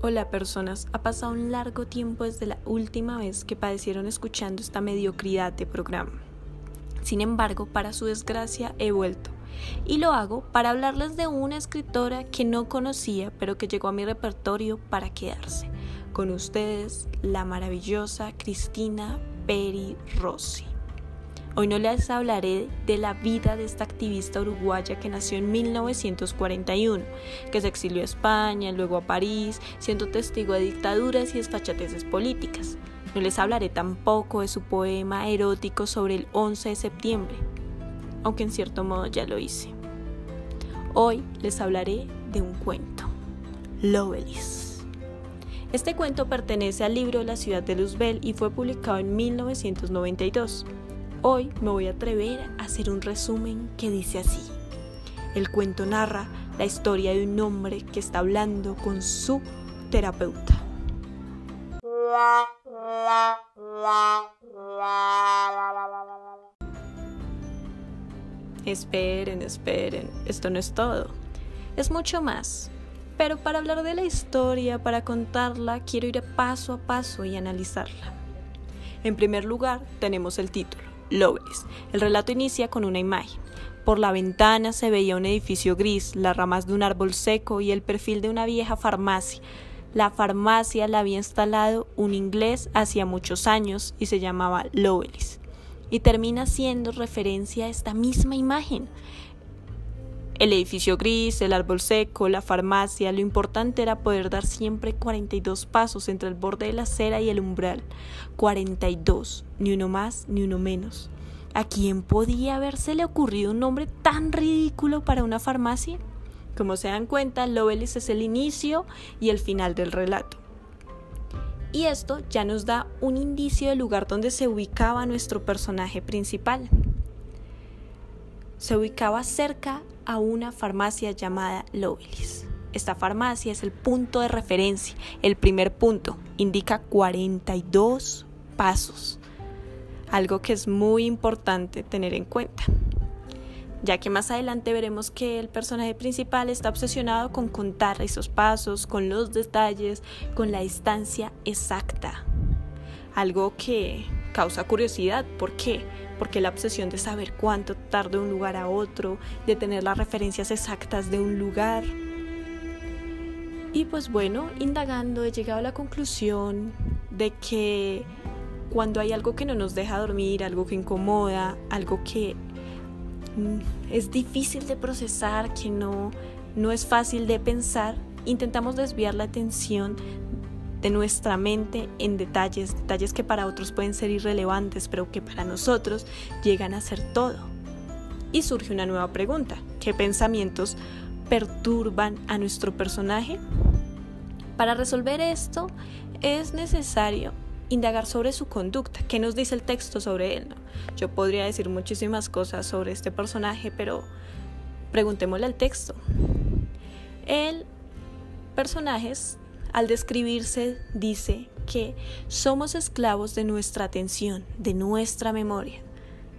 Hola personas, ha pasado un largo tiempo desde la última vez que padecieron escuchando esta mediocridad de programa. Sin embargo, para su desgracia he vuelto. Y lo hago para hablarles de una escritora que no conocía, pero que llegó a mi repertorio para quedarse. Con ustedes, la maravillosa Cristina Peri Rossi. Hoy no les hablaré de la vida de esta activista uruguaya que nació en 1941, que se exilió a España, luego a París, siendo testigo de dictaduras y desfachateces políticas. No les hablaré tampoco de su poema erótico sobre el 11 de septiembre, aunque en cierto modo ya lo hice. Hoy les hablaré de un cuento, Lovelis. Este cuento pertenece al libro La ciudad de Luzbel y fue publicado en 1992. Hoy me voy a atrever a hacer un resumen que dice así. El cuento narra la historia de un hombre que está hablando con su terapeuta. Esperen, esperen, esto no es todo. Es mucho más. Pero para hablar de la historia, para contarla, quiero ir paso a paso y analizarla. En primer lugar, tenemos el título. Lovelis. El relato inicia con una imagen. Por la ventana se veía un edificio gris, las ramas de un árbol seco y el perfil de una vieja farmacia. La farmacia la había instalado un inglés hacía muchos años y se llamaba Lovelis. Y termina siendo referencia a esta misma imagen. El edificio gris, el árbol seco, la farmacia, lo importante era poder dar siempre 42 pasos entre el borde de la acera y el umbral. 42, ni uno más ni uno menos. ¿A quién podía habérsele ocurrido un nombre tan ridículo para una farmacia? Como se dan cuenta, Lovelis es el inicio y el final del relato. Y esto ya nos da un indicio del lugar donde se ubicaba nuestro personaje principal. Se ubicaba cerca a una farmacia llamada Lovelis. Esta farmacia es el punto de referencia. El primer punto indica 42 pasos. Algo que es muy importante tener en cuenta. Ya que más adelante veremos que el personaje principal está obsesionado con contar esos pasos, con los detalles, con la distancia exacta. Algo que causa curiosidad. ¿Por qué? Porque la obsesión de saber cuánto tarda de un lugar a otro, de tener las referencias exactas de un lugar. Y pues bueno, indagando he llegado a la conclusión de que cuando hay algo que no nos deja dormir, algo que incomoda, algo que mm, es difícil de procesar, que no, no es fácil de pensar, intentamos desviar la atención de nuestra mente en detalles, detalles que para otros pueden ser irrelevantes, pero que para nosotros llegan a ser todo. Y surge una nueva pregunta, ¿qué pensamientos perturban a nuestro personaje? Para resolver esto es necesario indagar sobre su conducta, qué nos dice el texto sobre él. Yo podría decir muchísimas cosas sobre este personaje, pero preguntémosle al texto. El personaje al describirse dice que somos esclavos de nuestra atención, de nuestra memoria.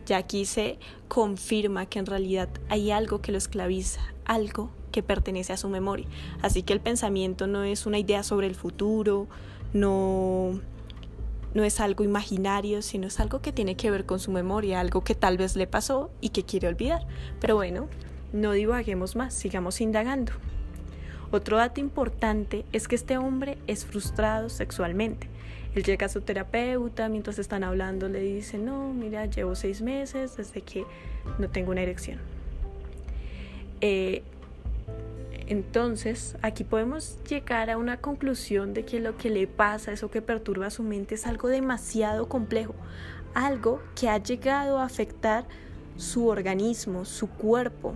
Ya aquí se confirma que en realidad hay algo que lo esclaviza, algo que pertenece a su memoria. Así que el pensamiento no es una idea sobre el futuro, no, no es algo imaginario, sino es algo que tiene que ver con su memoria, algo que tal vez le pasó y que quiere olvidar. Pero bueno, no divaguemos más, sigamos indagando. Otro dato importante es que este hombre es frustrado sexualmente. Él llega a su terapeuta, mientras están hablando le dice, no, mira, llevo seis meses desde que no tengo una erección. Eh, entonces, aquí podemos llegar a una conclusión de que lo que le pasa, eso que perturba su mente, es algo demasiado complejo, algo que ha llegado a afectar su organismo, su cuerpo.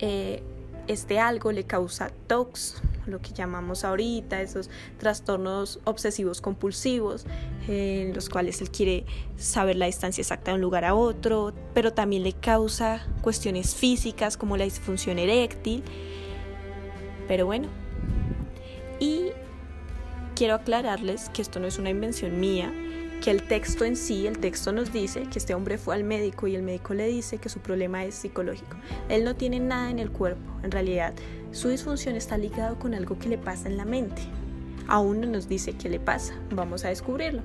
Eh, este algo le causa TOX, lo que llamamos ahorita, esos trastornos obsesivos compulsivos, en los cuales él quiere saber la distancia exacta de un lugar a otro, pero también le causa cuestiones físicas como la disfunción eréctil. Pero bueno, y quiero aclararles que esto no es una invención mía, que el texto en sí, el texto nos dice que este hombre fue al médico y el médico le dice que su problema es psicológico. Él no tiene nada en el cuerpo, en realidad su disfunción está ligado con algo que le pasa en la mente. Aún no nos dice qué le pasa, vamos a descubrirlo.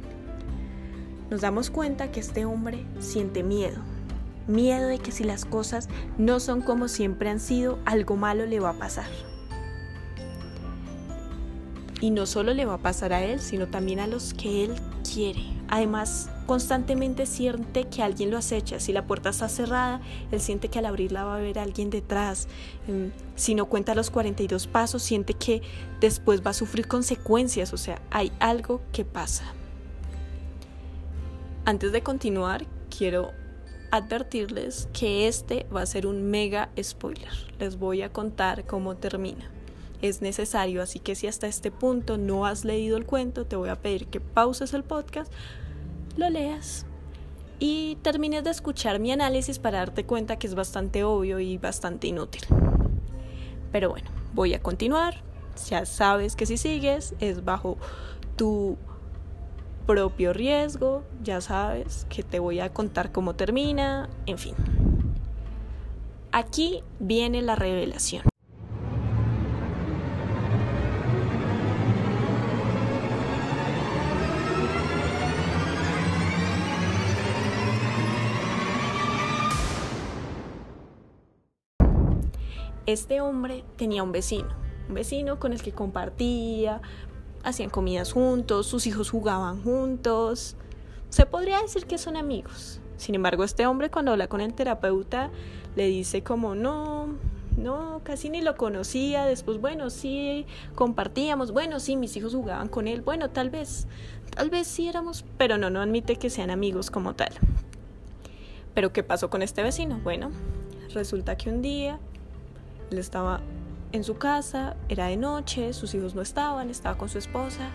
Nos damos cuenta que este hombre siente miedo, miedo de que si las cosas no son como siempre han sido, algo malo le va a pasar. Y no solo le va a pasar a él, sino también a los que él quiere. Además, constantemente siente que alguien lo acecha. Si la puerta está cerrada, él siente que al abrirla va a haber alguien detrás. Em, si no cuenta los 42 pasos, siente que después va a sufrir consecuencias. O sea, hay algo que pasa. Antes de continuar, quiero advertirles que este va a ser un mega spoiler. Les voy a contar cómo termina es necesario. Así que si hasta este punto no has leído el cuento, te voy a pedir que pauses el podcast, lo leas y termines de escuchar mi análisis para darte cuenta que es bastante obvio y bastante inútil. Pero bueno, voy a continuar. Ya sabes que si sigues es bajo tu propio riesgo, ya sabes que te voy a contar cómo termina, en fin. Aquí viene la revelación. Este hombre tenía un vecino, un vecino con el que compartía, hacían comidas juntos, sus hijos jugaban juntos. Se podría decir que son amigos. Sin embargo, este hombre cuando habla con el terapeuta le dice como no, no, casi ni lo conocía. Después, bueno, sí, compartíamos. Bueno, sí, mis hijos jugaban con él. Bueno, tal vez, tal vez sí éramos, pero no, no admite que sean amigos como tal. Pero ¿qué pasó con este vecino? Bueno, resulta que un día él estaba en su casa, era de noche, sus hijos no estaban, estaba con su esposa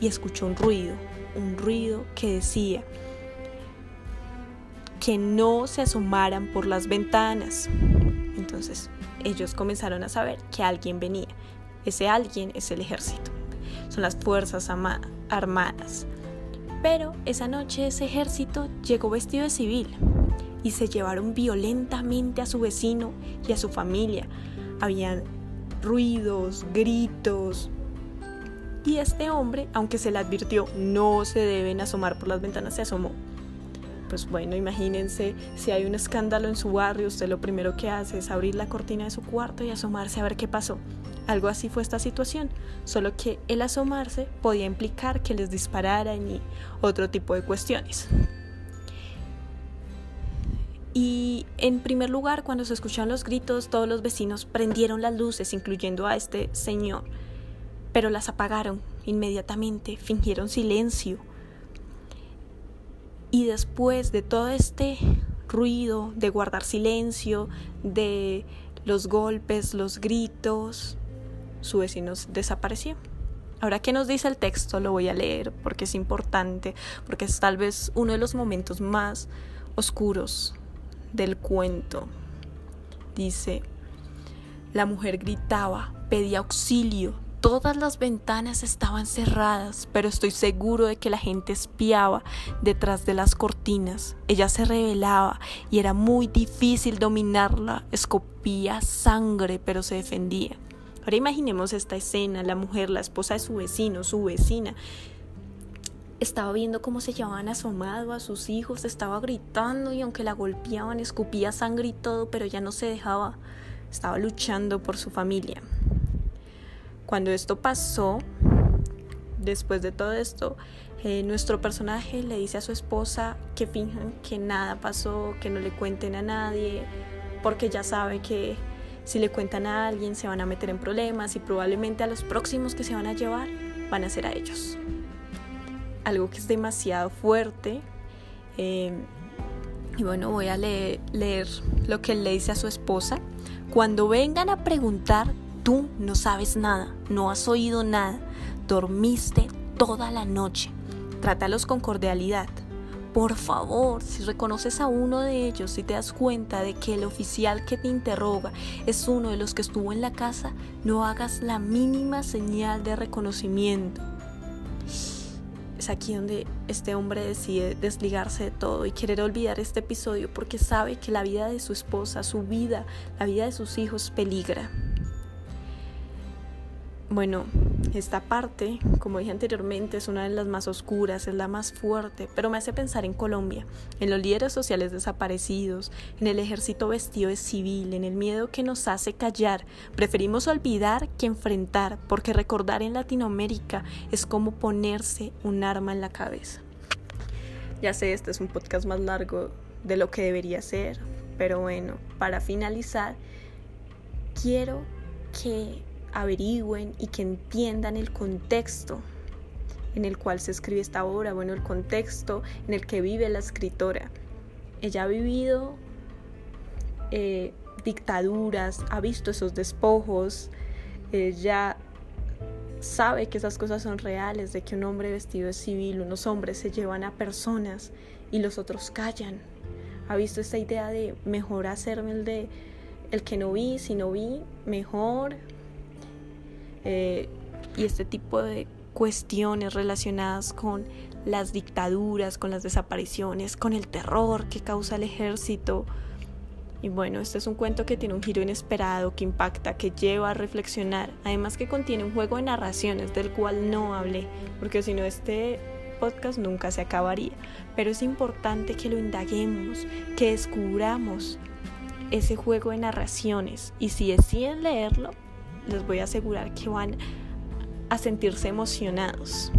y escuchó un ruido, un ruido que decía que no se asomaran por las ventanas. Entonces ellos comenzaron a saber que alguien venía. Ese alguien es el ejército, son las fuerzas armadas. Pero esa noche ese ejército llegó vestido de civil y se llevaron violentamente a su vecino y a su familia habían ruidos, gritos. Y este hombre, aunque se le advirtió no se deben asomar por las ventanas, se asomó. Pues bueno, imagínense, si hay un escándalo en su barrio, usted lo primero que hace es abrir la cortina de su cuarto y asomarse a ver qué pasó. Algo así fue esta situación, solo que el asomarse podía implicar que les dispararan y otro tipo de cuestiones. Y en primer lugar, cuando se escucharon los gritos, todos los vecinos prendieron las luces, incluyendo a este señor, pero las apagaron inmediatamente, fingieron silencio. Y después de todo este ruido, de guardar silencio, de los golpes, los gritos, su vecino desapareció. Ahora, ¿qué nos dice el texto? Lo voy a leer porque es importante, porque es tal vez uno de los momentos más oscuros del cuento. Dice, la mujer gritaba, pedía auxilio, todas las ventanas estaban cerradas, pero estoy seguro de que la gente espiaba detrás de las cortinas. Ella se revelaba y era muy difícil dominarla, escopía sangre, pero se defendía. Ahora imaginemos esta escena, la mujer, la esposa de su vecino, su vecina, estaba viendo cómo se llevaban asomado a sus hijos, estaba gritando y aunque la golpeaban, escupía sangre y todo, pero ya no se dejaba, estaba luchando por su familia. Cuando esto pasó, después de todo esto, eh, nuestro personaje le dice a su esposa que finjan que nada pasó, que no le cuenten a nadie, porque ya sabe que si le cuentan a alguien se van a meter en problemas y probablemente a los próximos que se van a llevar van a ser a ellos algo que es demasiado fuerte. Eh, y bueno, voy a leer, leer lo que él le dice a su esposa. Cuando vengan a preguntar, tú no sabes nada, no has oído nada, dormiste toda la noche. Trátalos con cordialidad. Por favor, si reconoces a uno de ellos y te das cuenta de que el oficial que te interroga es uno de los que estuvo en la casa, no hagas la mínima señal de reconocimiento es aquí donde este hombre decide desligarse de todo y querer olvidar este episodio porque sabe que la vida de su esposa, su vida, la vida de sus hijos peligra. Bueno, esta parte, como dije anteriormente, es una de las más oscuras, es la más fuerte, pero me hace pensar en Colombia, en los líderes sociales desaparecidos, en el ejército vestido de civil, en el miedo que nos hace callar. Preferimos olvidar que enfrentar, porque recordar en Latinoamérica es como ponerse un arma en la cabeza. Ya sé, este es un podcast más largo de lo que debería ser, pero bueno, para finalizar, quiero que averigüen y que entiendan el contexto en el cual se escribe esta obra, bueno, el contexto en el que vive la escritora. Ella ha vivido eh, dictaduras, ha visto esos despojos, ella sabe que esas cosas son reales, de que un hombre vestido de civil, unos hombres se llevan a personas y los otros callan. Ha visto esta idea de mejor hacerme el de el que no vi, si no vi, mejor, eh, y este tipo de cuestiones relacionadas con las dictaduras, con las desapariciones, con el terror que causa el ejército. Y bueno, este es un cuento que tiene un giro inesperado, que impacta, que lleva a reflexionar, además que contiene un juego de narraciones del cual no hablé, porque si no este podcast nunca se acabaría. Pero es importante que lo indaguemos, que descubramos ese juego de narraciones y si deciden leerlo, les voy a asegurar que van a sentirse emocionados.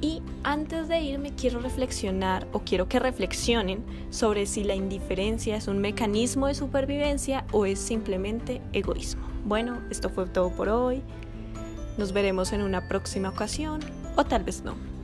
Y antes de irme quiero reflexionar o quiero que reflexionen sobre si la indiferencia es un mecanismo de supervivencia o es simplemente egoísmo. Bueno, esto fue todo por hoy. Nos veremos en una próxima ocasión o tal vez no.